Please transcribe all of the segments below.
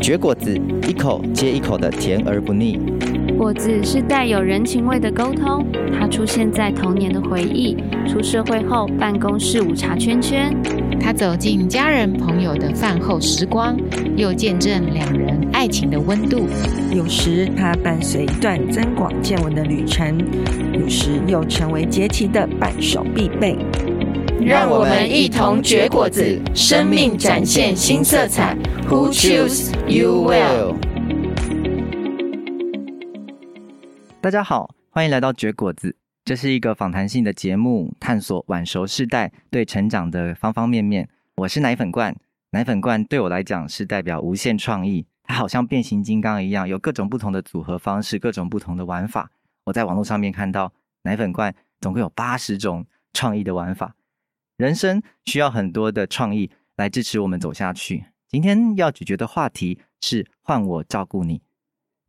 绝果子，一口接一口的甜而不腻。果子是带有人情味的沟通，它出现在童年的回忆，出社会后办公室午茶圈圈，它走进家人朋友的饭后时光，又见证两人爱情的温度。有时它伴随一段增广见闻的旅程，有时又成为节气的伴手必备。让我们一同绝果子，生命展现新色彩。Who choose you well？大家好，欢迎来到绝果子。这是一个访谈性的节目，探索晚熟世代对成长的方方面面。我是奶粉罐，奶粉罐对我来讲是代表无限创意。它好像变形金刚一样，有各种不同的组合方式，各种不同的玩法。我在网络上面看到，奶粉罐总共有八十种创意的玩法。人生需要很多的创意来支持我们走下去。今天要解决的话题是“换我照顾你”。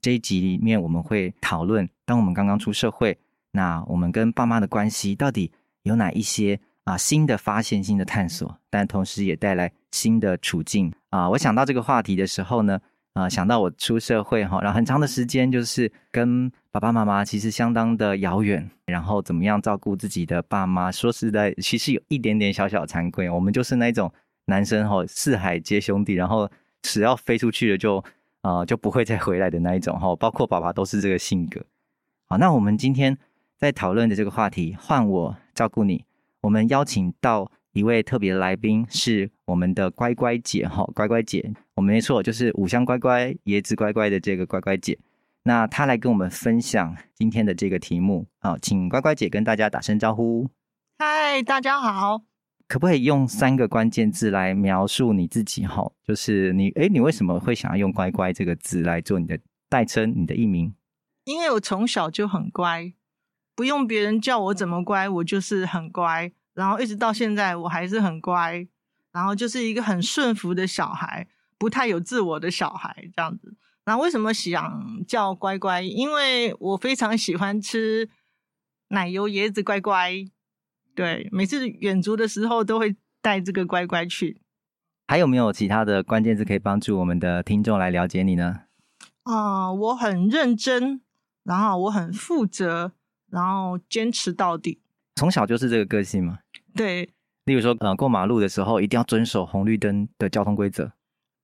这一集里面我们会讨论，当我们刚刚出社会，那我们跟爸妈的关系到底有哪一些啊新的发现、新的探索，但同时也带来新的处境啊。我想到这个话题的时候呢。啊、想到我出社会哈，然后很长的时间就是跟爸爸妈妈其实相当的遥远，然后怎么样照顾自己的爸妈，说实在，其实有一点点小小惭愧。我们就是那种男生哈，四海皆兄弟，然后只要飞出去了就啊、呃、就不会再回来的那一种哈，包括爸爸都是这个性格。好，那我们今天在讨论的这个话题，换我照顾你，我们邀请到。一位特别的来宾是我们的乖乖姐哈，乖乖姐，我们没错，就是五香乖乖、椰子乖乖的这个乖乖姐。那她来跟我们分享今天的这个题目，好，请乖乖姐跟大家打声招呼。嗨，大家好。可不可以用三个关键字来描述你自己？哈，就是你，哎，你为什么会想要用乖乖这个字来做你的代称、你的艺名？因为我从小就很乖，不用别人叫我怎么乖，我就是很乖。然后一直到现在，我还是很乖，然后就是一个很顺服的小孩，不太有自我的小孩这样子。然后为什么想叫乖乖？因为我非常喜欢吃奶油椰子乖乖，对，每次远足的时候都会带这个乖乖去。还有没有其他的关键字可以帮助我们的听众来了解你呢？啊、呃，我很认真，然后我很负责，然后坚持到底。从小就是这个个性嘛？对，例如说，呃，过马路的时候一定要遵守红绿灯的交通规则。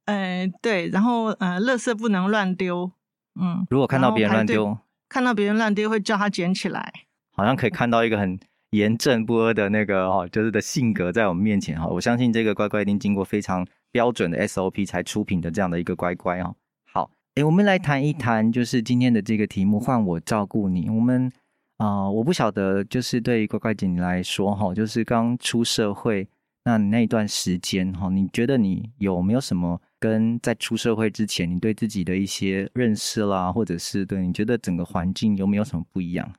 呃，对，然后呃，垃圾不能乱丢。嗯，如果看到别人乱丢，看到别人乱丢会叫他捡起来。好像可以看到一个很严正不阿的那个哦，就是的性格在我们面前哈。我相信这个乖乖一定经过非常标准的 SOP 才出品的这样的一个乖乖哦。好，哎，我们来谈一谈，就是今天的这个题目，换我照顾你。我们。啊、我不晓得，就是对于乖乖姐你来说，哈，就是刚出社会，那你那一段时间，哈，你觉得你有没有什么跟在出社会之前，你对自己的一些认识啦，或者是对你觉得整个环境有没有什么不一样？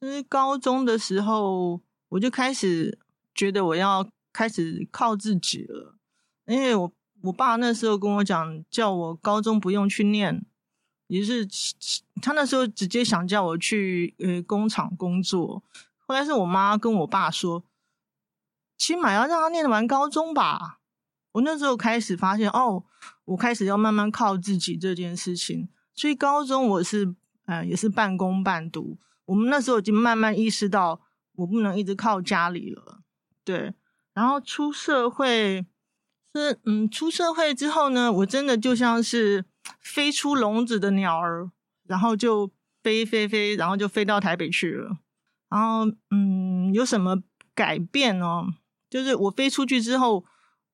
就是高中的时候，我就开始觉得我要开始靠自己了，因为我我爸那时候跟我讲，叫我高中不用去念。也是他那时候直接想叫我去呃工厂工作，后来是我妈跟我爸说，起码要让他念完高中吧。我那时候开始发现哦，我开始要慢慢靠自己这件事情。所以高中我是呃也是半工半读。我们那时候已经慢慢意识到，我不能一直靠家里了。对，然后出社会是嗯出社会之后呢，我真的就像是。飞出笼子的鸟儿，然后就飞飞飞，然后就飞到台北去了。然后，嗯，有什么改变呢？就是我飞出去之后，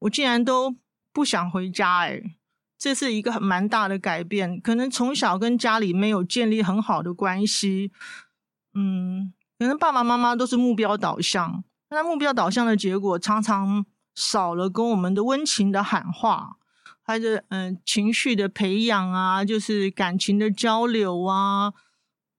我竟然都不想回家，哎，这是一个很蛮大的改变。可能从小跟家里没有建立很好的关系，嗯，可能爸爸妈妈都是目标导向，那目标导向的结果，常常少了跟我们的温情的喊话。他的嗯情绪的培养啊，就是感情的交流啊，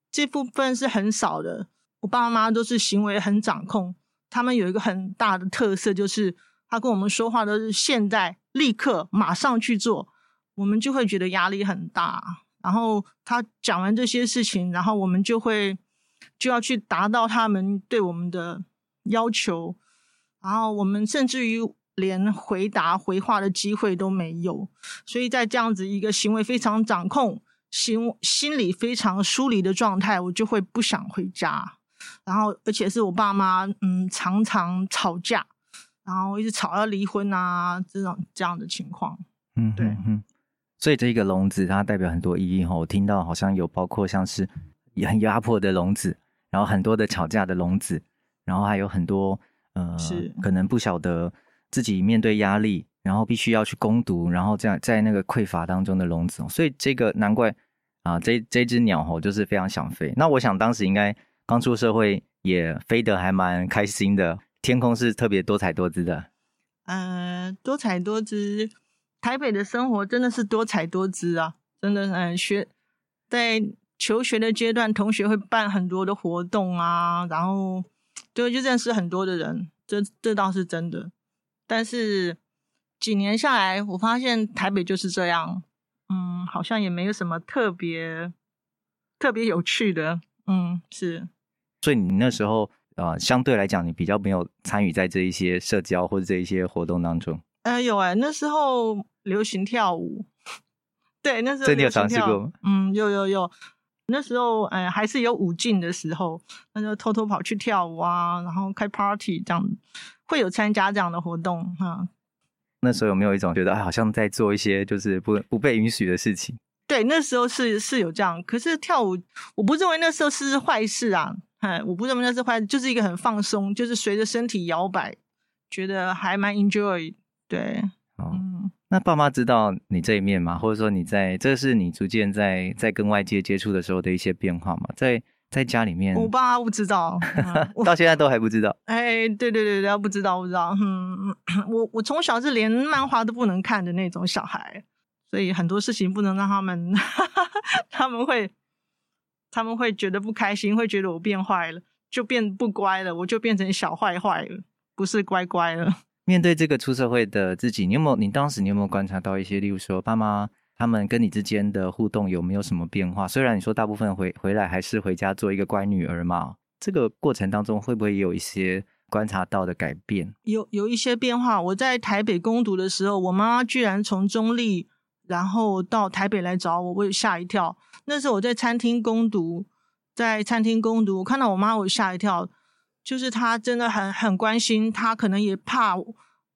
这部分是很少的。我爸妈都是行为很掌控，他们有一个很大的特色，就是他跟我们说话都是现在立刻马上去做，我们就会觉得压力很大。然后他讲完这些事情，然后我们就会就要去达到他们对我们的要求，然后我们甚至于连回答回话的机会都没有。所以在这样子一个行为非常掌控、心心理非常疏离的状态，我就会不想回家。然后，而且是我爸妈，嗯，常常吵架，然后一直吵要离婚啊，这种这样的情况。嗯，对，嗯。所以这个笼子它代表很多意义哈。我听到好像有包括像是也很压迫的笼子，然后很多的吵架的笼子，然后还有很多呃，是可能不晓得自己面对压力，然后必须要去攻读，然后这样在那个匮乏当中的笼子。所以这个难怪啊，这这只鸟吼就是非常想飞。那我想当时应该。刚出社会也飞得还蛮开心的，天空是特别多彩多姿的。嗯、多彩多姿，台北的生活真的是多彩多姿啊！真的，嗯，学在求学的阶段，同学会办很多的活动啊，然后对，就认识很多的人，这这倒是真的。但是几年下来，我发现台北就是这样，嗯，好像也没有什么特别特别有趣的，嗯，是。所以你那时候啊、呃，相对来讲，你比较没有参与在这一些社交或者这一些活动当中。呃，有哎、欸，那时候流行跳舞，对，那时候流行跳舞。这你有尝试过吗？嗯，有有有。那时候，哎、呃，还是有舞径的时候，那就偷偷跑去跳舞啊，然后开 party 这样，会有参加这样的活动哈。那时候有没有一种觉得，好像在做一些就是不不被允许的事情？对，那时候是是有这样，可是跳舞，我不认为那时候是坏事啊。哎，我不认为那是坏，就是一个很放松，就是随着身体摇摆，觉得还蛮 enjoy。对，哦，嗯，那爸妈知道你这一面吗？或者说你在，这是你逐渐在在跟外界接触的时候的一些变化吗？在在家里面，我爸妈不知道，嗯、到现在都还不知道。哎，对对对对，不知道不知道。嗯，我我从小是连漫画都不能看的那种小孩，所以很多事情不能让他们，他们会。他们会觉得不开心，会觉得我变坏了，就变不乖了，我就变成小坏坏了，不是乖乖了。面对这个出社会的自己，你有没有？你当时你有没有观察到一些，例如说爸妈他们跟你之间的互动有没有什么变化？虽然你说大部分回回来还是回家做一个乖女儿嘛，这个过程当中会不会有一些观察到的改变？有有一些变化。我在台北攻读的时候，我妈居然从中立。然后到台北来找我，我也吓一跳。那时候我在餐厅攻读，在餐厅攻读，我看到我妈，我吓一跳。就是他真的很很关心，他可能也怕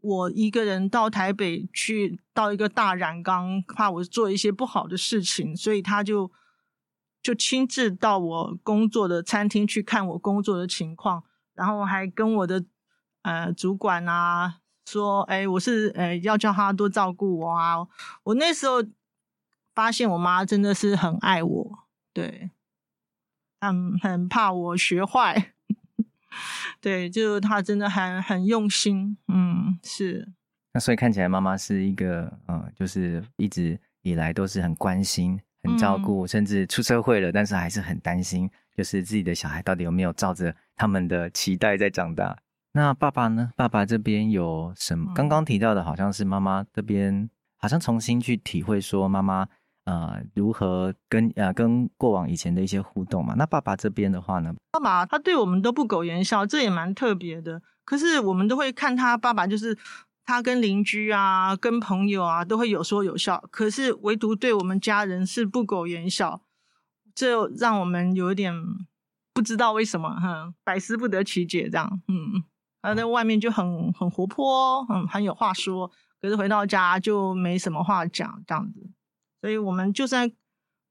我一个人到台北去，到一个大染缸，怕我做一些不好的事情，所以他就就亲自到我工作的餐厅去看我工作的情况，然后还跟我的呃主管啊。说，哎，我是，呃，要叫他多照顾我啊！我那时候发现我妈真的是很爱我，对，很很怕我学坏，对，就他真的很很用心，嗯，是。那所以看起来妈妈是一个，嗯，就是一直以来都是很关心、很照顾，嗯、甚至出社会了，但是还是很担心，就是自己的小孩到底有没有照着他们的期待在长大。那爸爸呢？爸爸这边有什么？刚刚提到的，好像是妈妈这边，好像重新去体会说妈妈呃如何跟呃跟过往以前的一些互动嘛。那爸爸这边的话呢？爸爸他对我们都不苟言笑，这也蛮特别的。可是我们都会看他爸爸，就是他跟邻居啊、跟朋友啊都会有说有笑，可是唯独对我们家人是不苟言笑，这让我们有点不知道为什么，哼，百思不得其解这样，嗯。他在外面就很很活泼，很很有话说，可是回到家就没什么话讲这样子。所以我们就算，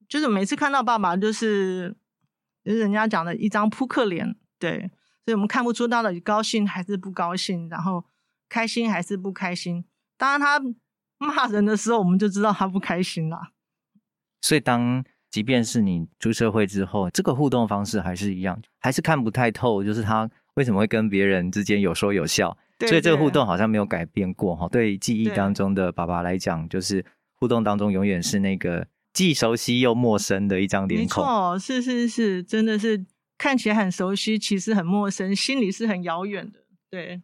就是每次看到爸爸，就是就是人家讲的一张扑克脸，对，所以我们看不出他到底高兴还是不高兴，然后开心还是不开心。当然他骂人的时候，我们就知道他不开心了。所以当即便是你出社会之后，这个互动方式还是一样，还是看不太透，就是他。为什么会跟别人之间有说有笑？对对，所以这个互动好像没有改变过哈。对记忆当中的爸爸来讲，就是互动当中永远是那个既熟悉又陌生的一张脸孔。没错，是是是，真的是看起来很熟悉，其实很陌生，心里是很遥远的。对，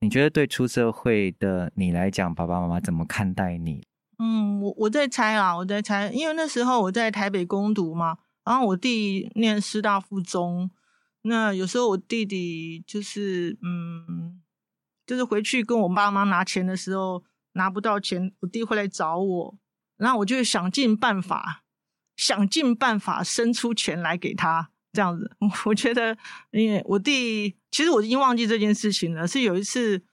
你觉得对出社会的你来讲，爸爸妈妈怎么看待你？嗯，我我在猜啊，我在猜，因为那时候我在台北攻读嘛，然后我弟念师大附中。那有时候我弟弟就是，嗯，就是回去跟我爸妈拿钱的时候拿不到钱，我弟会来找我，然后我就想尽办法，想尽办法生出钱来给他，这样子。我觉得，因为我弟其实我已经忘记这件事情了，是有一次。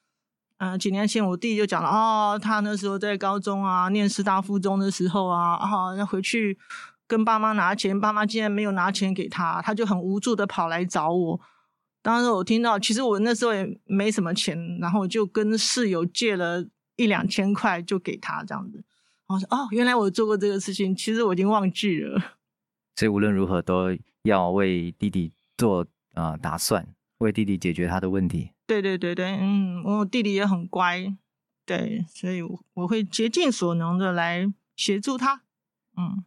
嗯、几年前我弟就讲了，哦，他那时候在高中啊，念师大附中的时候啊，啊，要回去跟爸妈拿钱，爸妈竟然没有拿钱给他，他就很无助的跑来找我。当时我听到，其实我那时候也没什么钱，然后就跟室友借了一两千块就给他这样子。我说，哦，原来我做过这个事情，其实我已经忘记了。所以无论如何都要为弟弟做啊、呃、打算，为弟弟解决他的问题。对对对对，嗯，我弟弟也很乖，对，所以我会竭尽所能的来协助他。嗯，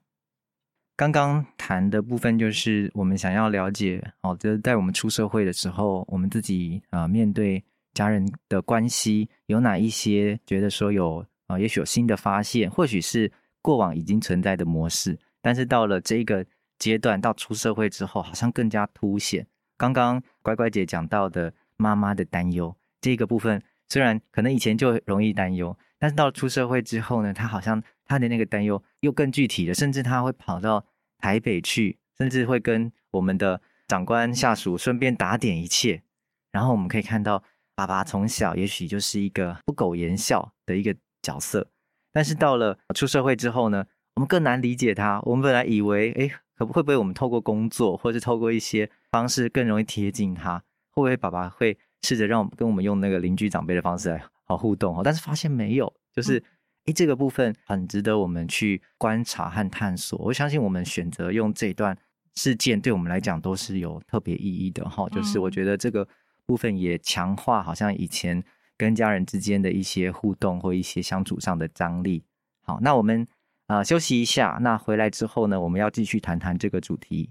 刚刚谈的部分就是我们想要了解，哦，就是在我们出社会的时候，我们自己啊、呃、面对家人的关系有哪一些觉得说有啊、也许有新的发现，或许是过往已经存在的模式，但是到了这个阶段，到出社会之后，好像更加凸显。刚刚乖乖姐讲到的。妈妈的担忧这个部分，虽然可能以前就容易担忧，但是到了出社会之后呢，他好像他的那个担忧又更具体了，甚至他会跑到台北去，甚至会跟我们的长官下属顺便打点一切。然后我们可以看到，爸爸从小也许就是一个不苟言笑的一个角色，但是到了出社会之后呢，我们更难理解他。我们本来以为，哎，可不会不会我们透过工作，或是透过一些方式更容易贴近他？会不会爸爸会试着让我们跟我们用那个邻居长辈的方式来好互动？但是发现没有，就是诶，这个部分很值得我们去观察和探索。我相信我们选择用这段事件，对我们来讲都是有特别意义的哈。就是我觉得这个部分也强化好像以前跟家人之间的一些互动或一些相处上的张力。好，那我们啊、休息一下，那回来之后呢，我们要继续谈谈这个主题。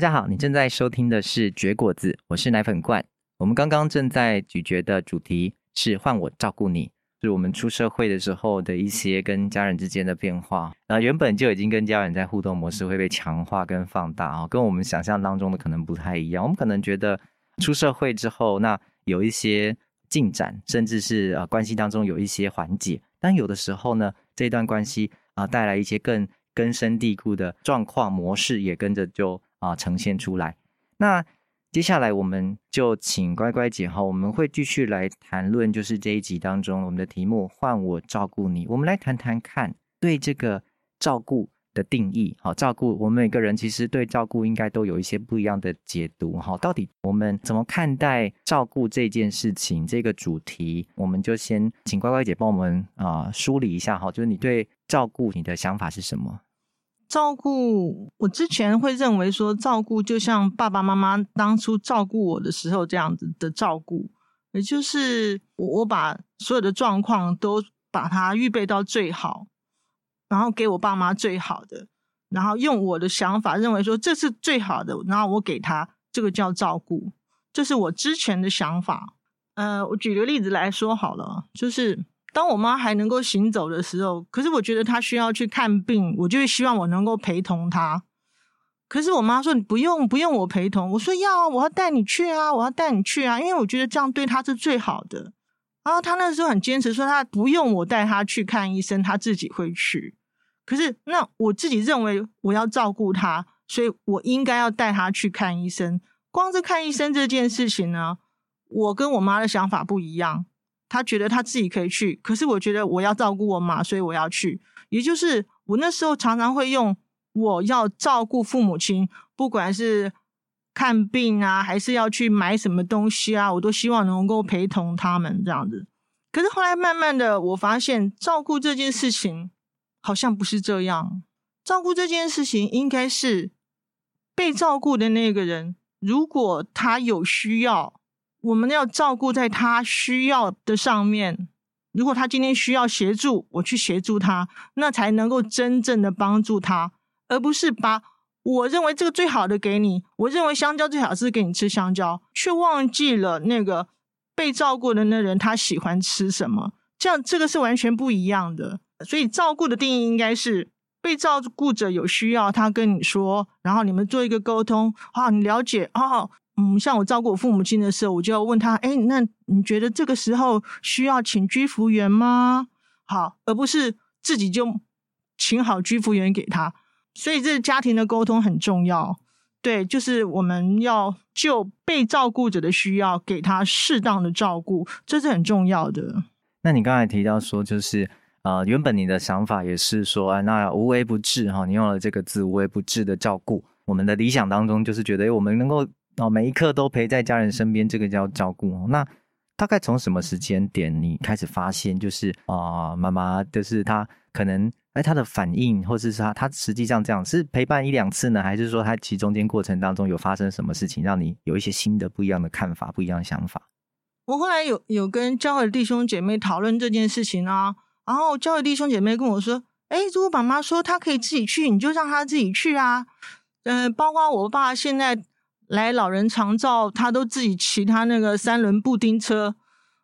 大家好，你正在收听的是绝果子，我是奶粉罐。我们刚刚正在咀嚼的主题是换我照顾你，就是我们出社会的时候的一些跟家人之间的变化。呃，原本就已经跟家人在互动模式会被强化跟放大啊，跟我们想象当中的可能不太一样。我们可能觉得出社会之后，那有一些进展，甚至是呃关系当中有一些缓解，但有的时候呢，这段关系啊带来一些更根深蒂固的状况模式，也跟着就。啊，呈现出来。那接下来我们就请乖乖姐哈，我们会继续来谈论，就是这一集当中我们的题目“换我照顾你”。我们来谈谈看，对这个照顾的定义。好，照顾我们每个人其实对照顾应该都有一些不一样的解读。哈，到底我们怎么看待照顾这件事情？这个主题，我们就先请乖乖姐帮我们啊梳理一下。哈，就是你对照顾你的想法是什么？照顾，我之前会认为说，照顾就像爸爸妈妈当初照顾我的时候这样子的照顾，也就是我我把所有的状况都把它预备到最好，然后给我爸妈最好的，然后用我的想法认为说这是最好的，然后我给他，这个叫照顾，这是我之前的想法。呃，我举个例子来说好了，就是。当我妈还能够行走的时候，可是我觉得她需要去看病，我就会希望我能够陪同她。可是我妈说：“你不用，不用我陪同。”我说：“要啊，我要带你去啊，我要带你去啊，因为我觉得这样对她是最好的。”然后她那时候很坚持说：“她不用我带她去看医生，她自己会去。”可是那我自己认为我要照顾她，所以我应该要带她去看医生。光是看医生这件事情呢，我跟我妈的想法不一样。他觉得他自己可以去，可是我觉得我要照顾我妈，所以我要去。也就是我那时候常常会用我要照顾父母亲，不管是看病啊，还是要去买什么东西啊，我都希望能够陪同他们这样子。可是后来慢慢的，我发现照顾这件事情好像不是这样。照顾这件事情应该是被照顾的那个人，如果他有需要。我们要照顾在他需要的上面。如果他今天需要协助，我去协助他，那才能够真正的帮助他，而不是把我认为这个最好的给你，我认为香蕉最好是给你吃香蕉，却忘记了那个被照顾的那人他喜欢吃什么，这样这个是完全不一样的。所以照顾的定义应该是被照顾者有需要，他跟你说，然后你们做一个沟通啊，你了解啊。嗯，像我照顾我父母亲的时候，我就要问他：哎，那你觉得这个时候需要请居服员吗？好，而不是自己就请好居服员给他。所以，这家庭的沟通很重要。对，就是我们要就被照顾者的需要，给他适当的照顾，这是很重要的。那你刚才提到说，就是呃，原本你的想法也是说，啊，那无微不至哈，你用了这个字“无微不至”的照顾。我们的理想当中，就是觉得，我们能够。哦，每一刻都陪在家人身边，这个叫照顾。那大概从什么时间点你开始发现，就是啊、妈妈就是她可能哎，她的反应，或者是她她实际上这样是陪伴一两次呢，还是说她其中间过程当中有发生什么事情，让你有一些新的不一样的看法、不一样的想法？我后来有有跟教会弟兄姐妹讨论这件事情啊，然后教会弟兄姐妹跟我说：“哎，如果爸妈说他可以自己去，你就让他自己去啊。”嗯，包括我爸现在。来老人长照，他都自己骑他那个三轮布丁车。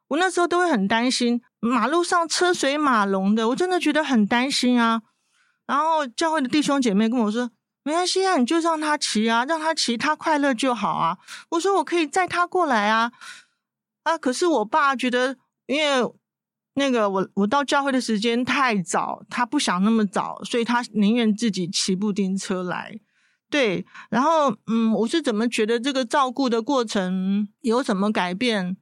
我那时候都会很担心，马路上车水马龙的，我真的觉得很担心啊。然后教会的弟兄姐妹跟我说：“没关系啊，你就让他骑啊，让他骑，他快乐就好啊。”我说：“我可以载他过来啊。”啊，可是我爸觉得，因为那个我我到教会的时间太早，他不想那么早，所以他宁愿自己骑布丁车来。对，然后嗯，我是怎么觉得这个照顾的过程有什么改变？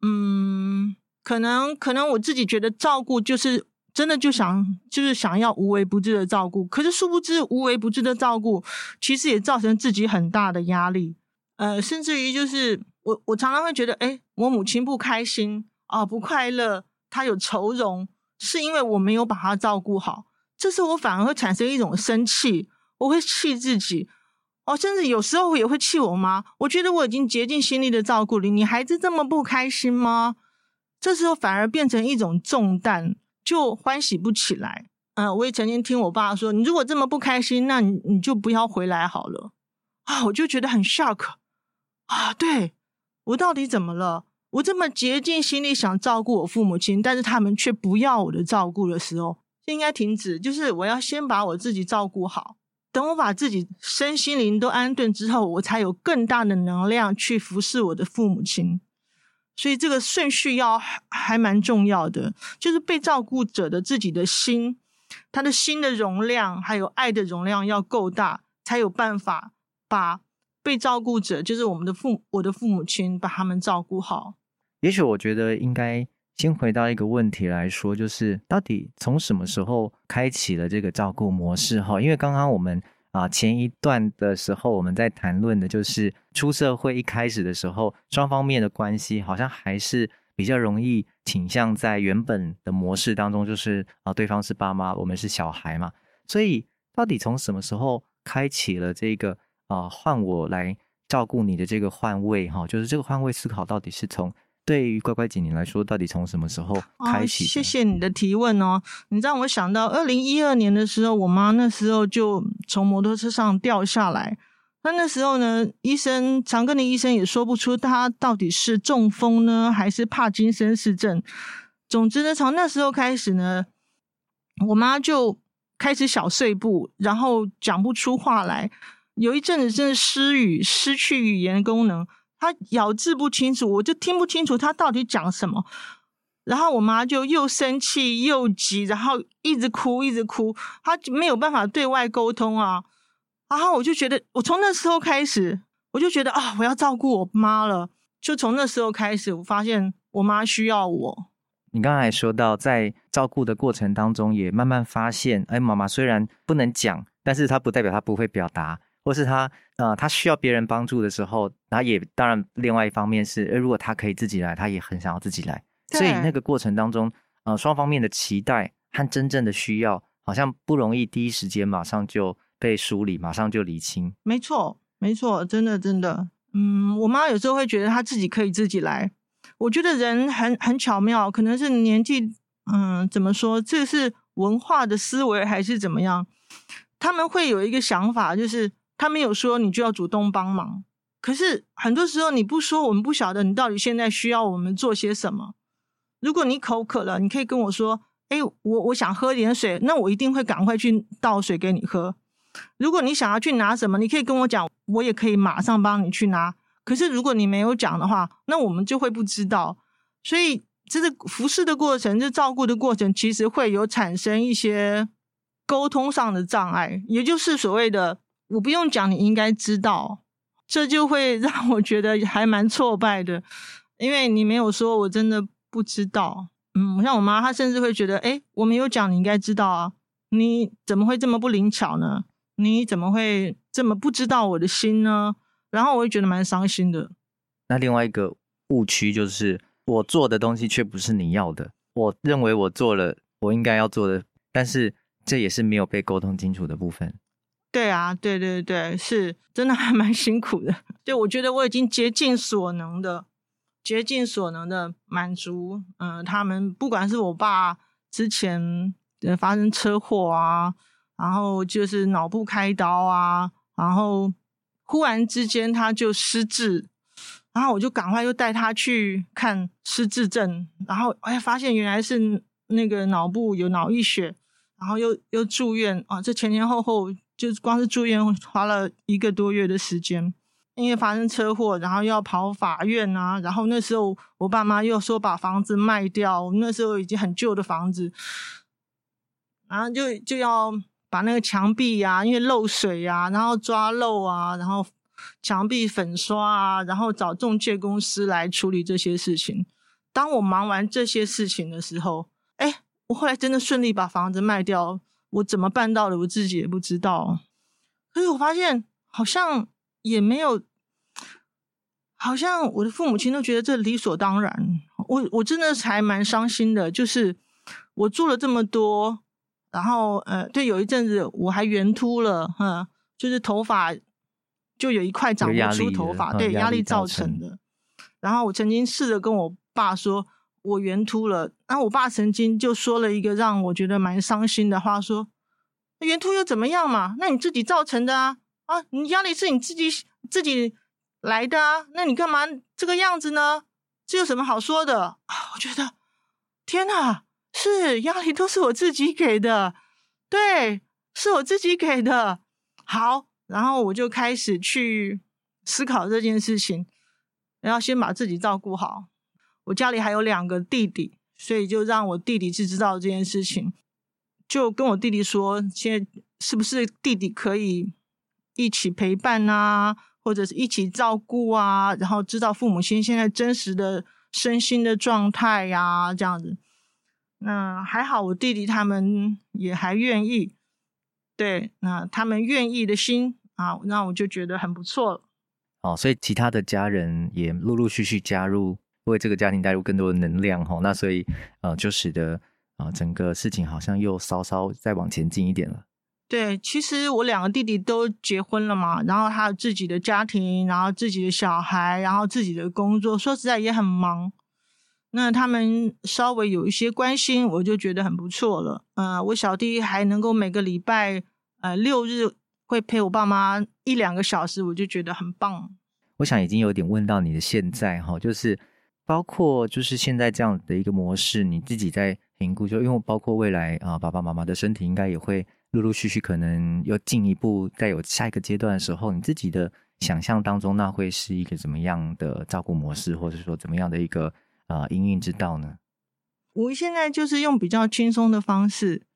嗯，可能可能我自己觉得照顾就是真的就想就是想要无微不至的照顾，可是殊不知无微不至的照顾其实也造成自己很大的压力，呃，甚至于就是我我常常会觉得，哎，我母亲不开心啊，不快乐，她有愁容，是因为我没有把她照顾好，这时候我反而会产生一种生气。我会气自己，哦，甚至有时候也会气我妈。我觉得我已经竭尽心力的照顾你，你孩子这么不开心吗？这时候反而变成一种重担，就欢喜不起来。嗯、我也曾经听我爸说：“你如果这么不开心，那你你就不要回来好了。”啊，我就觉得很 shock 啊！对，我到底怎么了？我这么竭尽心力想照顾我父母亲，但是他们却不要我的照顾的时候，就应该停止。就是我要先把我自己照顾好。等我把自己身心灵都安顿之后，我才有更大的能量去服侍我的父母亲。所以这个顺序要还蛮重要的，就是被照顾者的自己的心，他的心的容量还有爱的容量要够大，才有办法把被照顾者，就是我们的父我的父母亲，把他们照顾好。也许我觉得应该。先回到一个问题来说，就是到底从什么时候开启了这个照顾模式？哈，因为刚刚我们啊前一段的时候我们在谈论的就是出社会一开始的时候，双方面的关系好像还是比较容易倾向在原本的模式当中，就是啊对方是爸妈，我们是小孩嘛。所以到底从什么时候开启了这个啊换我来照顾你的这个换位？哈，就是这个换位思考到底是从。对于乖乖姐你来说，到底从什么时候开始？哦，谢谢你的提问哦。你让我想到二零一二年的时候，我妈那时候就从摩托车上掉下来。那那时候呢，医生常跟的医生也说不出她到底是中风呢，还是帕金森氏症。总之呢，从那时候开始呢，我妈就开始小碎步，然后讲不出话来，有一阵子真的失语，失去语言功能。他咬字不清楚，我就听不清楚他到底讲什么。然后我妈就又生气又急，然后一直哭一直哭，她没有办法对外沟通啊。然后我就觉得，我从那时候开始，我就觉得啊，我要照顾我妈了。就从那时候开始，我发现我妈需要我。你刚才说到，在照顾的过程当中，也慢慢发现，哎，妈妈虽然不能讲，但是她不代表她不会表达。或是他呃，他需要别人帮助的时候，然后也当然，另外一方面是，如果他可以自己来，他也很想要自己来。所以那个过程当中，呃，双方面的期待和真正的需要，好像不容易第一时间马上就被梳理，马上就理清。没错，没错，真的真的，嗯，我妈有时候会觉得她自己可以自己来。我觉得人很很巧妙，可能是年纪，嗯，怎么说，这是文化的思维还是怎么样？他们会有一个想法，就是他没有说你就要主动帮忙。可是很多时候你不说，我们不晓得你到底现在需要我们做些什么。如果你口渴了，你可以跟我说：“哎，我我想喝点水。”那我一定会赶快去倒水给你喝。如果你想要去拿什么，你可以跟我讲，我也可以马上帮你去拿。可是如果你没有讲的话，那我们就会不知道。所以这个服侍的过程，这照顾的过程，其实会有产生一些沟通上的障碍，也就是所谓的“我不用讲，你应该知道”，这就会让我觉得还蛮挫败的，因为你没有说，我真的不知道。嗯，像我妈，她甚至会觉得：“诶，我没有讲，你应该知道啊，你怎么会这么不灵巧呢？你怎么会这么不知道我的心呢？”然后我会觉得蛮伤心的。那另外一个误区就是，我做的东西却不是你要的。我认为我做了我应该要做的，但是这也是没有被沟通清楚的部分。对啊，对对对，是真的还蛮辛苦的。对，我觉得我已经竭尽所能的，竭尽所能的满足。嗯、他们不管是我爸之前发生车祸啊，然后就是脑部开刀啊，然后。忽然之间他就失智，然后我就赶快又带他去看失智症，然后哎发现原来是那个脑部有脑溢血，然后又又住院啊，这前前后后就光是住院花了一个多月的时间，因为发生车祸，然后又要跑法院啊，然后那时候我爸妈又说把房子卖掉，那时候已经很旧的房子，然后就就要。把那个墙壁呀、因为漏水呀、然后抓漏啊，然后墙壁粉刷啊，然后找中介公司来处理这些事情。当我忙完这些事情的时候，哎，我后来真的顺利把房子卖掉。我怎么办到的，我自己也不知道。可是我发现好像也没有，好像我的父母亲都觉得这理所当然。我我真的还蛮伤心的，就是我做了这么多。然后，呃，对，有一阵子我还圆秃了，哈，就是头发就有一块长不出头发，对，压力造成的。然后我曾经试着跟我爸说，我圆秃了。然后我爸曾经就说了一个让我觉得蛮伤心的话，说：“圆秃又怎么样嘛？那你自己造成的啊，啊，你压力是你自己自己来的啊，那你干嘛这个样子呢？这有什么好说的？啊，我觉得，天哪！”是压力都是我自己给的，对，是我自己给的。好，然后我就开始去思考这件事情，然后先把自己照顾好。我家里还有两个弟弟，所以就让我弟弟去知道这件事情，就跟我弟弟说，现在是不是弟弟可以一起陪伴啊，或者是一起照顾啊，然后知道父母亲现在真实的身心的状态呀，啊，这样子。那还好，我弟弟他们也还愿意，对，那他们愿意的心啊，那我就觉得很不错了。哦，所以其他的家人也陆陆续续加入，为这个家庭带入更多的能量哈、哦。那所以呃，就使得啊、呃，整个事情好像又稍稍再往前进一点了。对，其实我两个弟弟都结婚了嘛，然后他有自己的家庭，然后自己的小孩，然后自己的工作，说实在也很忙。那他们稍微有一些关心，我就觉得很不错了。呃，我小弟还能够每个礼拜呃六日会陪我爸妈一两个小时，我就觉得很棒。我想已经有点问到你的现在哈，就是包括就是现在这样的一个模式，你自己在评估，就因为包括未来啊，爸爸妈妈的身体应该也会陆陆续续可能又进一步再有下一个阶段的时候，你自己的想象当中，那会是一个怎么样的照顾模式，或者说怎么样的一个？啊，营运之道呢？我现在就是用比较轻松的方式，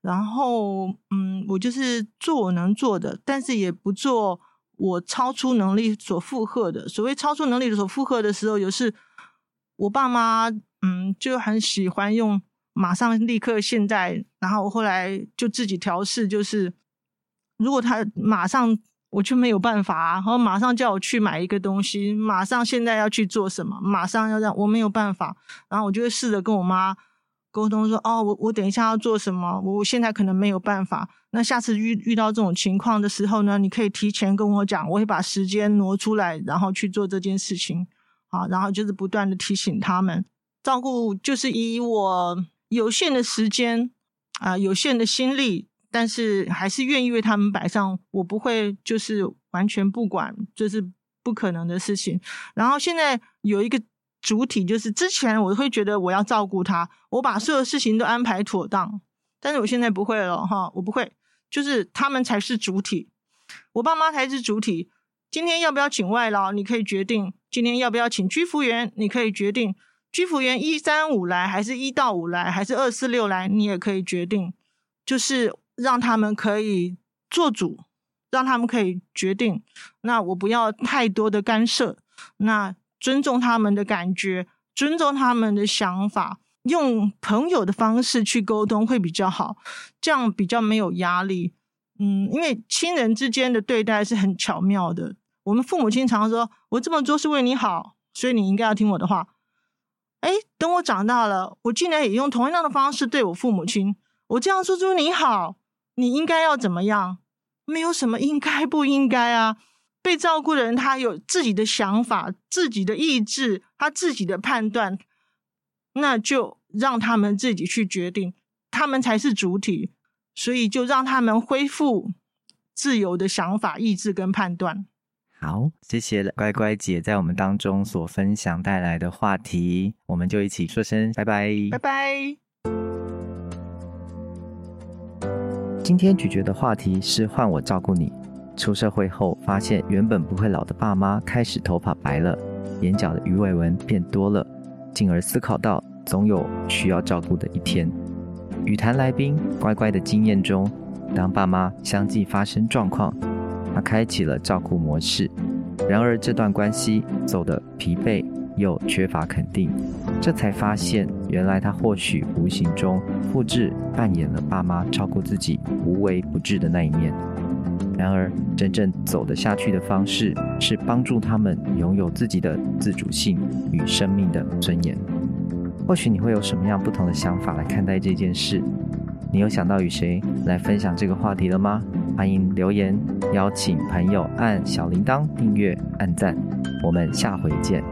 然后嗯，我就是做我能做的，但是也不做我超出能力所负荷的。所谓超出能力所负荷的时候，有时我爸妈嗯就很喜欢用马上立刻现在，然后我后来就自己调试，就是如果他马上。我就没有办法，然后马上叫我去买一个东西，马上现在要去做什么，马上要让我没有办法，然后我就会试着跟我妈沟通说，哦，我我等一下要做什么，我现在可能没有办法，那下次遇遇到这种情况的时候呢，你可以提前跟我讲，我会把时间挪出来，然后去做这件事情，好，然后就是不断的提醒他们，照顾就是以我有限的时间啊，有限的心力。但是还是愿意为他们摆上，我不会就是完全不管，这是不可能的事情。然后现在有一个主体，就是之前我会觉得我要照顾他，我把所有事情都安排妥当，但是我现在不会了哈，我不会，就是他们才是主体，我爸妈才是主体。今天要不要请外劳，你可以决定；今天要不要请居服员，你可以决定。居服员一三五来，还是一到五来，还是二四六来，你也可以决定。就是让他们可以做主，让他们可以决定。那我不要太多的干涉，那尊重他们的感觉，尊重他们的想法，用朋友的方式去沟通会比较好，这样比较没有压力。嗯，因为亲人之间的对待是很巧妙的。我们父母亲常说：“我这么做是为你好，所以你应该要听我的话。”哎，等我长大了，我竟然也用同样的方式对我父母亲。我这样说出你好，你应该要怎么样？没有什么应该不应该啊。被照顾的人他有自己的想法、自己的意志、他自己的判断，那就让他们自己去决定，他们才是主体，所以就让他们恢复自由的想法、意志跟判断。好，谢谢乖乖姐在我们当中所分享带来的话题，我们就一起说声拜拜，拜拜。今天咀嚼的话题是换我照顾你。出社会后，发现原本不会老的爸妈开始头发白了，眼角的鱼尾纹变多了，进而思考到总有需要照顾的一天。语谈来宾乖乖的经验中，当爸妈相继发生状况。他开启了照顾模式，然而这段关系走得疲惫又缺乏肯定，这才发现原来他或许无形中复制扮演了爸妈照顾自己无微不至的那一面。然而真正走得下去的方式是帮助他们拥有自己的自主性与生命的尊严。或许你会有什么样不同的想法来看待这件事？你有想到与谁来分享这个话题了吗？欢迎留言，邀请朋友按小铃铛订阅、按赞，我们下回见。